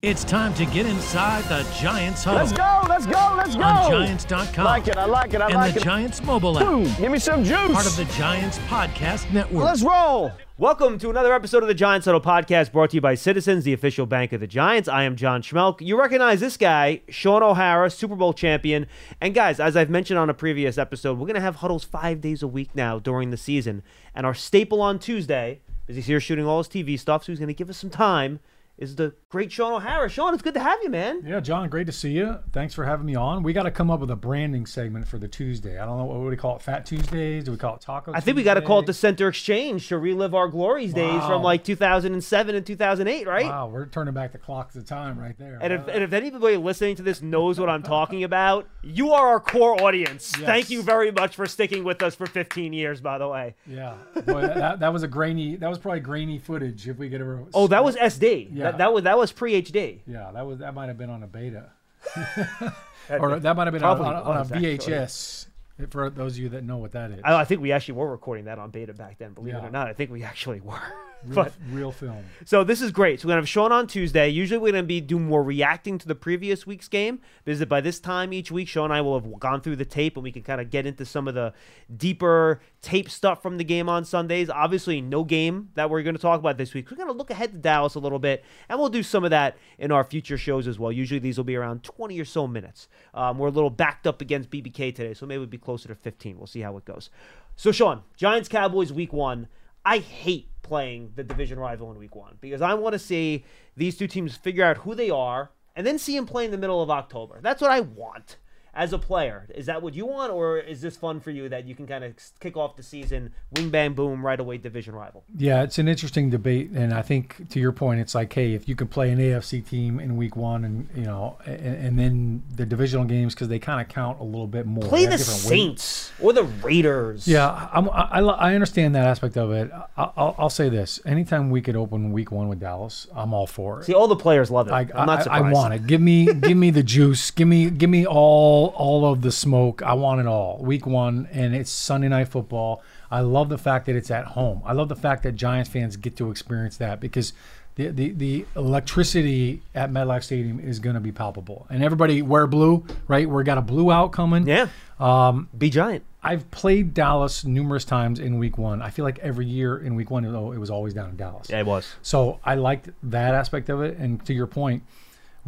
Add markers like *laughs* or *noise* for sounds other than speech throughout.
It's time to get inside the Giants huddle. Let's go, let's go, let's go. On Giants.com. Like it, I like it, I like it. and the. Giants mobile app. Boom, give me some juice. Part of the Giants Podcast Network. Let's roll. Welcome to another episode of the Giants Huddle Podcast brought to you by Citizens, the official bank of the Giants. I am John Schmeelk. You recognize this guy, Shaun O'Hara, Super Bowl champion. And guys, as I've mentioned on a previous episode, we're going to have huddles five days a week now during the season. And our staple on Tuesday, because he's here shooting all his TV stuff, so he's going to give us some time, is the great Shaun O'Hara. Shaun, it's good to have you, man. Yeah, John, great to see you. Thanks for having me on. We got to come up with a branding segment for the Tuesday. I don't know what would we call it, Fat Tuesdays? Do we call it Taco? I think we got to call it the Center Exchange to relive our glories days from like 2007 and 2008, right? Wow, we're turning back the clocks of time right there. And if, and if anybody listening to this knows what I'm talking about, you are our core audience. Thank you very much for sticking with us for 15 years, by the way. yeah, Boy, that, that was a grainy. That was probably grainy footage. If we could ever. Oh, that was SD. Yeah. That, that was that was pre HD. Yeah, that was that might have been on a beta, *laughs* or that might have been on, on, on a was, actually. VHS. For those of you that know what that is, I, I think we actually were recording that on beta back then. Believe it or not, I think we actually were. Real, but real film. So this is great. So we're gonna have Shaun on Tuesday. Usually we're gonna be doing more reacting to the previous week's game because by this time each week, Shaun and I will have gone through the tape and we can kind of get into some of the deeper tape stuff from the game on Sundays. Obviously, no game that we're gonna talk about this week. We're gonna look ahead to Dallas a little bit, and we'll do some of that in our future shows as well. Usually these will be around 20 or so minutes. Um, we're a little backed up against BBK today, so maybe we'll be closer to 15. We'll see how it goes. So Shaun, Giants Cowboys week one. I hate playing the division rival in week one because I want to see these two teams figure out who they are and then see them play in the middle of October. That's what I want as a player. Is that what you want, or is this fun for you that you can kind of kick off the season, wing bang boom, right away division rival? Yeah, it's an interesting debate, and I think to your point, it's like, hey, if you can play an AFC team in Week One, and you know, and, and then the divisional games because they kind of count a little bit more. Play the different weight. Saints or the Raiders. Yeah, I'm, I, I I understand that aspect of it. I, I'll, I'll say this: anytime we could open Week One with Dallas, I'm all for it. See, all the players love it. I, I'm not I, surprised. I want it. Give me, give me the juice. Give me, give me all, all of the smoke. I want it all. Week one, and it's Sunday night football. I love the fact that it's at home. I love the fact that Giants fans get to experience that because the the, the electricity at MetLife Stadium is going to be palpable. And everybody wear blue, right? We got a blue out coming. Yeah. Um, Be giant. I've played Dallas numerous times in Week One. I feel like every year in Week One, oh, it was always down in Dallas. Yeah, it was. So I liked that aspect of it. And to your point,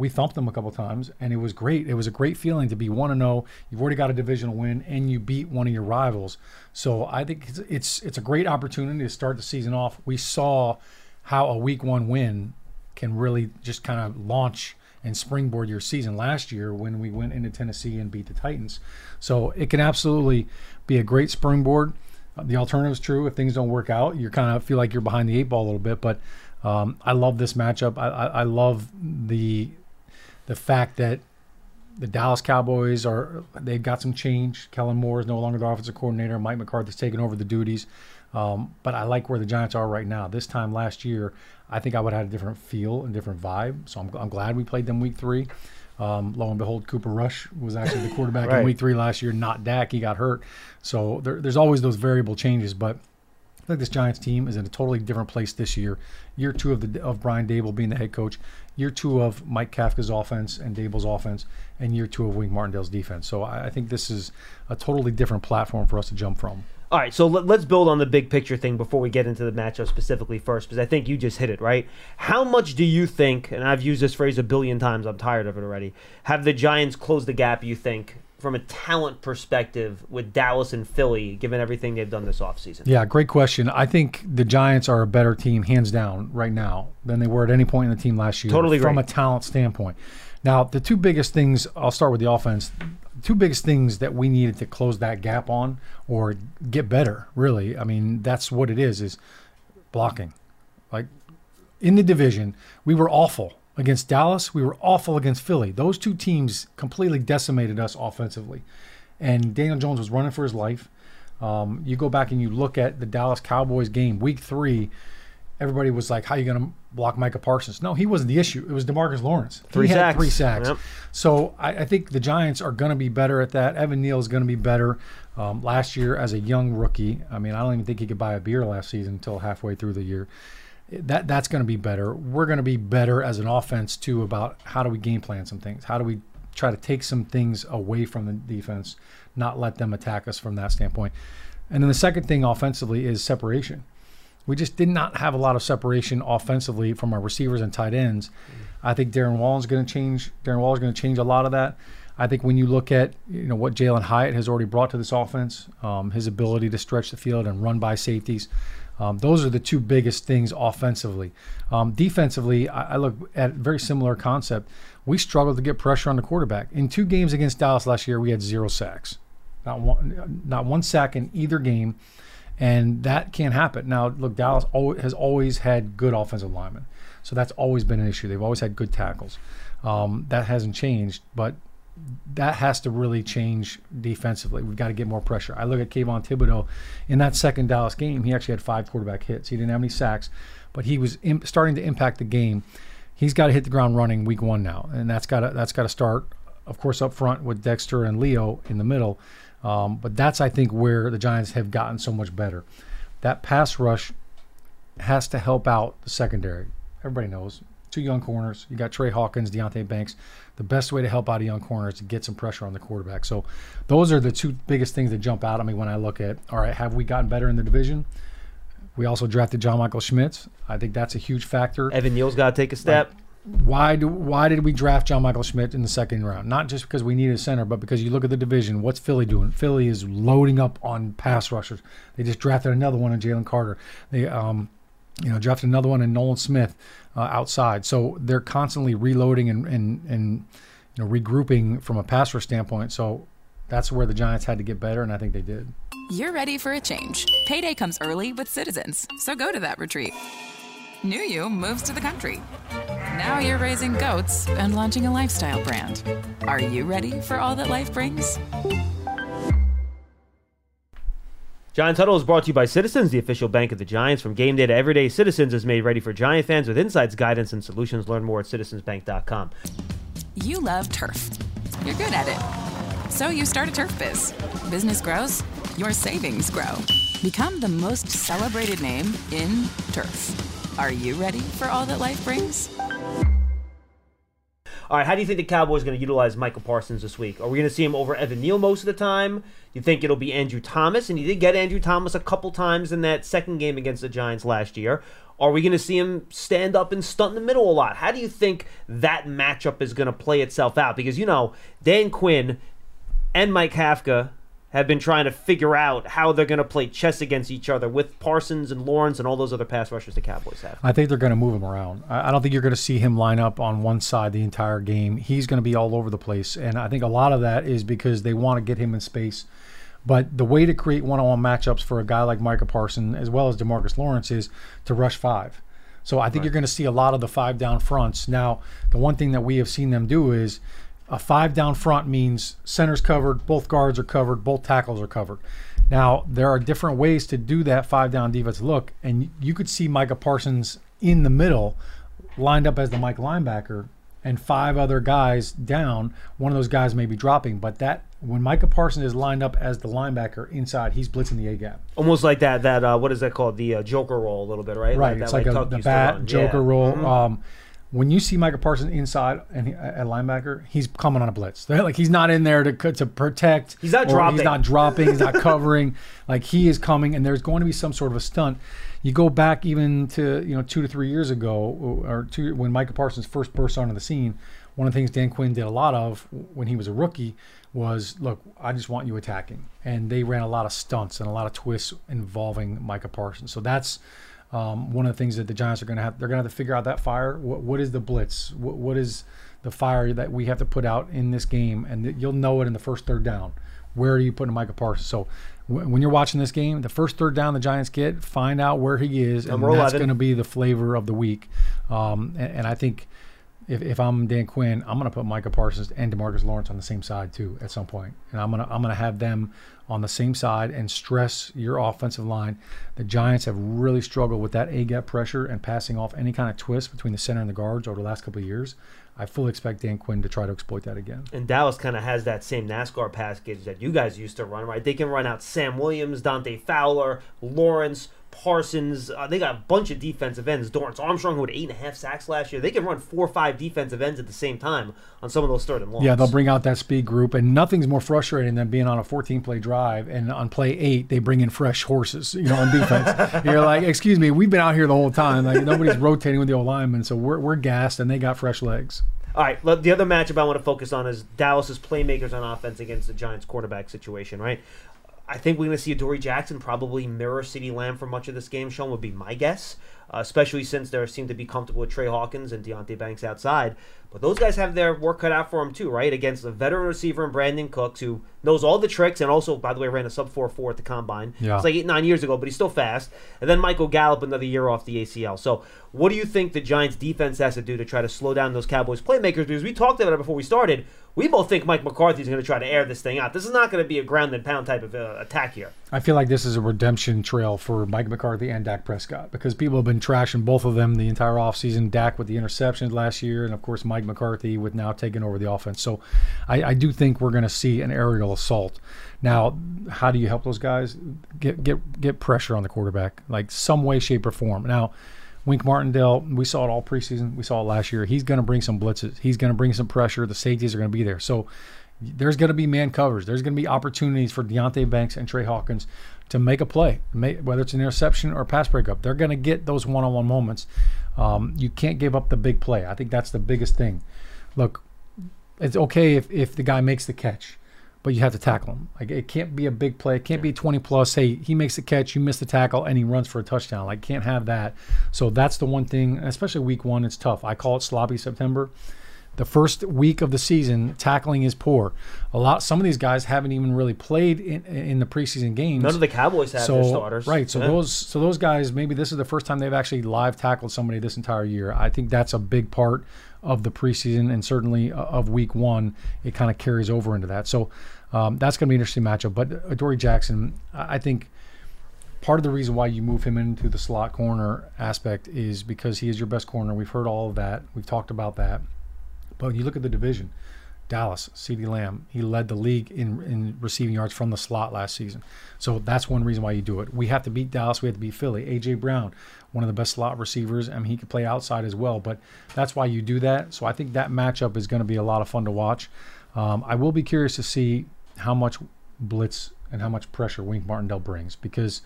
we thumped them a couple times, and it was great. It was a great feeling to be one to zero. You've already got a divisional win, and you beat one of your rivals. So I think it's it's, it's a great opportunity to start the season off. We saw how a Week One win can really just kind of launch and springboard your season last year when we went into Tennessee and beat the Titans. So it can absolutely be a great springboard. The alternative is true. If things don't work out, you kind of feel like you're behind the eight ball a little bit. But um, I love this matchup. I, I, I love the the fact that the Dallas Cowboys are they've got some change. Kellen Moore is no longer the offensive coordinator. Mike McCarthy's taken over the duties. Um, but I like where the Giants are right now. This time last year, I think I would have had a different feel and different vibe. So I'm, I'm glad we played them week three. Um, lo and behold, Cooper Rush was actually the quarterback Right. in week three last year, not Dak. He got hurt. So there, there's always those variable changes. But I think this Giants team is in a totally different place this year. Year two of the of Brian Daboll being the head coach, year two of Mike Kafka's offense and Daboll's offense, and year two of Wink Martindale's defense. So I, I think this is a totally different platform for us to jump from. All right, so let, let's build on the big picture thing before we get into the matchup specifically first, because I think you just hit it right. How much do you think? And I've used this phrase a billion times. I'm tired of it already. Have the Giants closed the gap? You think from a talent perspective with Dallas and Philly, given everything they've done this offseason? Yeah, great question. I think the Giants are a better team, hands down, right now than they were at any point in the team last year. Totally from agree. a talent standpoint. Now, the two biggest things. I'll start with the offense. The two biggest things that we needed to close that gap on or get better. Really, I mean, that's what it is. Is blocking. Like in the division, we were awful against Dallas. We were awful against Philly. Those two teams completely decimated us offensively. And Daniel Jones was running for his life. Um, you go back and you look at the Dallas Cowboys game, week three, everybody was like, How are you going to block Micah Parsons? No, he wasn't the issue. It was Demarcus Lawrence. Three he sacks. three sacks. Yep. So I, I think the Giants are going to be better at that. Evan Neal is going to be better. Um, last year, as a young rookie, I mean, I don't even think he could buy a beer last season until halfway through the year. That that's going to be better. We're going to be better as an offense too about how do we game plan some things. How do we try to take some things away from the defense, not let them attack us from that standpoint. And then the second thing offensively is separation. We just did not have a lot of separation offensively from our receivers and tight ends. I think Darren Waller is going to change. Darren Waller is going to change a lot of that. I think when you look at you know what Jalen Hyatt has already brought to this offense, um, his ability to stretch the field and run by safeties, um, those are the two biggest things offensively. Um, defensively, I, I look at very similar concept. We struggled to get pressure on the quarterback. In two games against Dallas last year, we had zero sacks, not one, not one sack in either game and that can't happen. Now, look, Dallas al- has always had good offensive linemen, so that's always been an issue. They've always had good tackles. Um, that hasn't changed, but that has to really change defensively. We've got to get more pressure. I look at Kayvon Thibodeaux in that second Dallas game. He actually had five quarterback hits. He didn't have any sacks, but he was starting to impact the game. He's got to hit the ground running week one now, and that's got to that's got to start, of course, up front with Dexter and Leo in the middle. Um, but that's I think where the Giants have gotten so much better. That pass rush has to help out the secondary. Everybody knows two young corners. You got Tre Hawkins, Deonte Banks. The best way to help out a young corner is to get some pressure on the quarterback. So those are the two biggest things that jump out at me when I look at all right, have we gotten better in the division? We also drafted John Michael Schmitz. I think that's a huge factor Evan Neal's got to take a step. why do why did we draft John Michael Schmitz in the second round? Not just because we needed a center, but because you look at the division. What's Philly doing? Philly is loading up on pass rushers. They just drafted another one in Jalen Carter. They um, you know, drafted another one in Nolan Smith uh, outside. So they're constantly reloading and and and you know regrouping from a pass rush standpoint. So that's where the Giants had to get better, and I think they did. You're ready for a change. Payday comes early with Citizens, so go to that retreat. New you moves to the country. Now you're raising goats and launching a lifestyle brand. Are you ready for all that life brings? Giants Huddle is brought to you by Citizens, the official bank of the Giants. From game day to everyday, Citizens is made ready for Giant fans with insights, guidance, and solutions. Learn more at citizensbank.com. You love turf. You're good at it. So you start a turf biz. Business grows, your savings grow. Become the most celebrated name in turf. Are you ready for all that life brings? All right, how do you think the Cowboys are going to utilize Micah Parsons this week? Are we going to see him over Evan Neal most of the time? You think it'll be Andrew Thomas? And you did get Andrew Thomas a couple times in that second game against the Giants last year. Are we going to see him stand up and stunt in the middle a lot? How do you think that matchup is going to play itself out? Because, you know, Dan Quinn and Mike Kafka have been trying to figure out how they're going to play chess against each other with Parsons and Lawrence and all those other pass rushers the Cowboys have. I think they're going to move him around. I don't think you're going to see him line up on one side the entire game. He's going to be all over the place, and I think a lot of that is because they want to get him in space. But the way to create one-on-one matchups for a guy like Micah Parson as well as Demarcus Lawrence is to rush five. So I think you're going to see a lot of the five down fronts. Now, the one thing that we have seen them do is a five down front means center's covered, both guards are covered, both tackles are covered. Now, there are different ways to do that five down defense look, and you could see Micah Parsons in the middle, lined up as the Mike linebacker, and five other guys down. One of those guys may be dropping, but that when Micah Parsons is lined up as the linebacker inside, he's blitzing the A gap. Almost like that. That uh, what is that called? The uh, Joker roll a little bit, right? Right, that it's way like a, the bat. Joker Yeah. roll. Mhm. Um, when you see Micah Parsons inside and he, at linebacker, he's coming on a blitz. *laughs* They're like he's not in there to to protect. He's not dropping. He's not dropping. He's not *laughs* covering. Like he is coming, and there's going to be some sort of a stunt. You go back even to you know two to three years ago, or two when Micah Parsons first burst onto the scene. One of the things Dan Quinn did a lot of when he was a rookie was look, I just want you attacking, and they ran a lot of stunts and a lot of twists involving Micah Parsons. So that's um, one of the things that the Giants are going to have. They're going to have to figure out that fire. What, what is the blitz? What, what is the fire that we have to put out in this game? And you'll know it in the first third down. Where are you putting Micah Parsons? So w- when you're watching this game, the first third down the Giants get, find out where he is, and Number that's going to be the flavor of the week. Um, and, and I think if, if I'm Dan Quinn, I'm gonna put Micah Parsons and Demarcus Lawrence on the same side too at some point, and I'm gonna I'm gonna have them on the same side and stress your offensive line. The Giants have really struggled with that A gap pressure and passing off any kind of twist between the center and the guards over the last couple of years. I fully expect Dan Quinn to try to exploit that again. And Dallas kind of has that same NASCAR package that you guys used to run, right? They can run out Sam Williams, Dante Fowler, Lawrence, Parsons. Uh, they got a bunch of defensive ends. Dorance Armstrong, who had eight and a half sacks last year. They can run four or five defensive ends at the same time on some of those third and longs. Yeah, they'll bring out that speed group, and nothing's more frustrating than being on a 14 play drive and on play eight they bring in fresh horses, you know, on defense. *laughs* You're like, excuse me, we've been out here the whole time. Like nobody's rotating with the old linemen, so we're we're gassed, and they got fresh legs. All right, the other matchup I want to focus on is Dallas's playmakers on offense against the Giants' quarterback situation, right? I think we're going to see Adoree Jackson probably mirror CeeDee Lamb for much of this game. Shaun would be my guess, uh, especially since they seem to be comfortable with Tre Hawkins and Deonte Banks outside. But those guys have their work cut out for them too, right? Against a veteran receiver and Brandin Cooks, who knows all the tricks and also, by the way, ran a sub four four at the combine. Yeah. It's like eight nine years ago, but he's still fast. And then Michael Gallup another year off the ACL. So, what do you think the Giants defense has to do to try to slow down those Cowboys playmakers? Because we talked about it before we started. We both think Mike McCarthy's going to try to air this thing out. This is not going to be a ground and pound type of uh, attack here. I feel like this is a redemption trail for Mike McCarthy and Dak Prescott because people have been trashing both of them the entire offseason. Dak with the interceptions last year, and of course Mike McCarthy with now taking over the offense. So I, I do think we're going to see an aerial assault. Now, how do you help those guys? Get get get pressure on the quarterback, like some way, shape, or form. Now, Wink Martindale, we saw it all preseason. We saw it last year. He's going to bring some blitzes. He's going to bring some pressure. The safeties are going to be there. So there's going to be man covers. There's going to be opportunities for Deonte Banks and Tre Hawkins to make a play, make, whether it's an interception or a pass breakup. They're going to get those one-on-one moments. Um, you can't give up the big play. I think that's the biggest thing. Look, it's okay if, if the guy makes the catch, but you have to tackle him. Like it can't be a big play. It can't be 20 plus. Hey, he makes the catch, you miss the tackle, and he runs for a touchdown. Like can't have that. So that's the one thing, especially week one. It's tough. I call it sloppy September. The first week of the season, tackling is poor. A lot. Some of these guys haven't even really played in, in the preseason games. None of the Cowboys have so their starters. right. So Yeah. those so those guys maybe this is the first time they've actually live tackled somebody this entire year. I think that's a big part of the preseason and certainly uh, of week one. It kind of carries over into that. So um, that's going to be an interesting matchup. But Adoree Jackson, I I think part of the reason why you move him into the slot corner aspect is because he is your best corner. We've heard all of that. We've talked about that. But when you look at the division, Dallas, CeeDee Lamb, he led the league in, in receiving yards from the slot last season. So that's one reason why you do it. We have to beat Dallas. We have to beat Philly. A.J. Brown, one of the best slot receivers. I mean, he can play outside as well, but that's why you do that. So I think that matchup is going to be a lot of fun to watch. Um, I will be curious to see how much blitz and how much pressure Wink Martindale brings because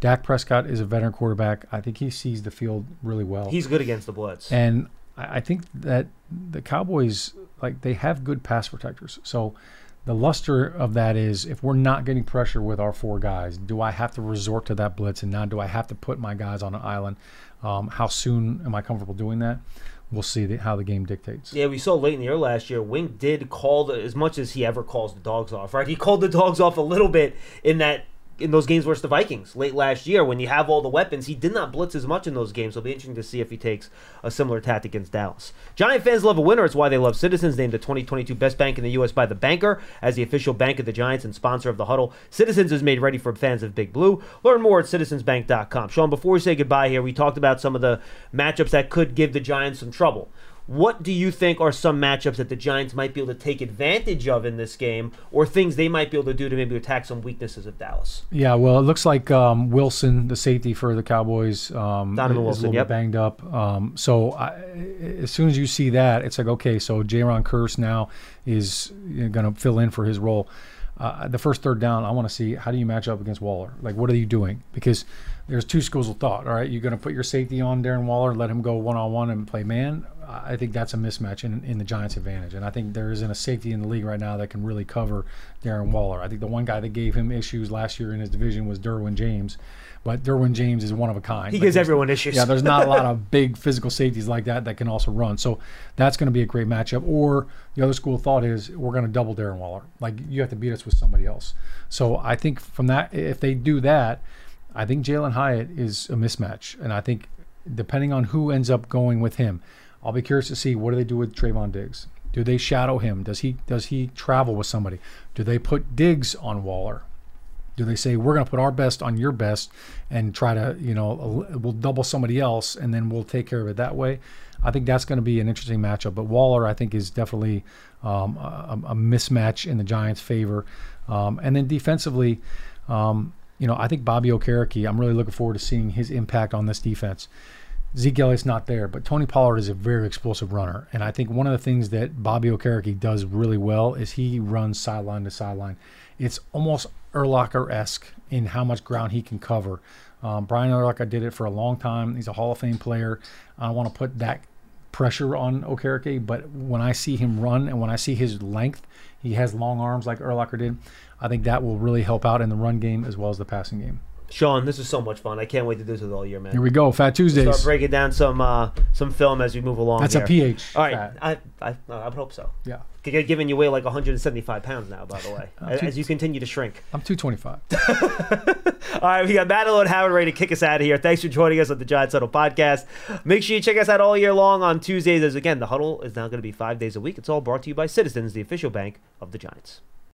Dak Prescott is a veteran quarterback. I think he sees the field really well. He's good against the blitz. And I I think that the Cowboys, like, they have good pass protectors. So the luster of that is if we're not getting pressure with our four guys, do I have to resort to that blitz? And now do I have to put my guys on an island? Um, how soon am I comfortable doing that? We'll see the, how the game dictates. Yeah, we saw late in the year last year. Wink did call the, as much as he ever calls the dogs off. Right, he called the dogs off a little bit in that in those games versus the Vikings late last year when you have all the weapons. He did not blitz as much in those games. So it'll be interesting to see if he takes a similar tactic against Dallas. Giant fans love a winner. It's why they love Citizens, named the 2022 best bank in the U.S. by the Banker as the official bank of the Giants and sponsor of the Huddle. Citizens is made ready for fans of Big Blue. Learn more at citizensbank.com. Shaun, before we say goodbye here, we talked about some of the matchups that could give the Giants some trouble. What do you think are some matchups that the Giants might be able to take advantage of in this game, or things they might be able to do to maybe attack some weaknesses of Dallas? Yeah, well, it looks like um, Wilson, the safety for the Cowboys, um, Donovan is Wilson, a little yep. bit banged up. Um, so I, as soon as you see that, it's like okay, so Jayron Kearse now is going to fill in for his role. Uh, the first third down, I want to see how do you match up against Waller? Like, what are you doing? Because there's two schools of thought. All right, you're going to put your safety on Darren Waller, let him go one on one and play man. I think that's a mismatch in, in the Giants' advantage. And I think there isn't a safety in the league right now that can really cover Darren Waller. I think the one guy that gave him issues last year in his division was Derwin James. But Derwin James is one of a kind. He Like, gives everyone issues. Yeah, there's not a lot of *laughs* big physical safeties like that that can also run. So that's going to be a great matchup. Or the other school of thought is we're going to double Darren Waller. Like you have to beat us with somebody else. So I think from that, if they do that, I think Jalen Hyatt is a mismatch. And I think depending on who ends up going with him, I'll be curious to see what do they do with Trevon Diggs. Do they shadow him? Does he does he travel with somebody? Do they put Diggs on Waller? Do they say we're going to put our best on your best and try to, you know, we'll double somebody else and then we'll take care of it that way? I think that's going to be an interesting matchup. But Waller, I think, is definitely um, a, a mismatch in the Giants' favor. Um, and then defensively, um, you know, I think Bobby Okereke, I'm really looking forward to seeing his impact on this defense. Zeke Elliott's not there, but Tony Pollard is a very explosive runner. And I think one of the things that Bobby Okereke does really well is he runs sideline to sideline. It's almost Urlacher esque in how much ground he can cover. Um, Brian Urlacher did it for a long time. He's a Hall of Fame player. I don't want to put that pressure on Okereke, but when I see him run and when I see his length, he has long arms like Urlacher did. I think that will really help out in the run game as well as the passing game. Shaun, this is so much fun. I can't wait to do this with all year, man. Here we go, Fat Tuesdays. Start breaking down some uh, some film as we move along. That's here. a PH. All right, fat. I, I I would hope so. Yeah, Given you weigh like 175 pounds now, by the way, *laughs* as, as you continue to shrink. I'm 225. *laughs* All right, we got Madeline Howard ready to kick us out of here. Thanks for joining us on the Giants Huddle podcast. Make sure you check us out all year long on Tuesdays. As again, the Huddle is now going to be five days a week. It's all brought to you by Citizens, the official bank of the Giants.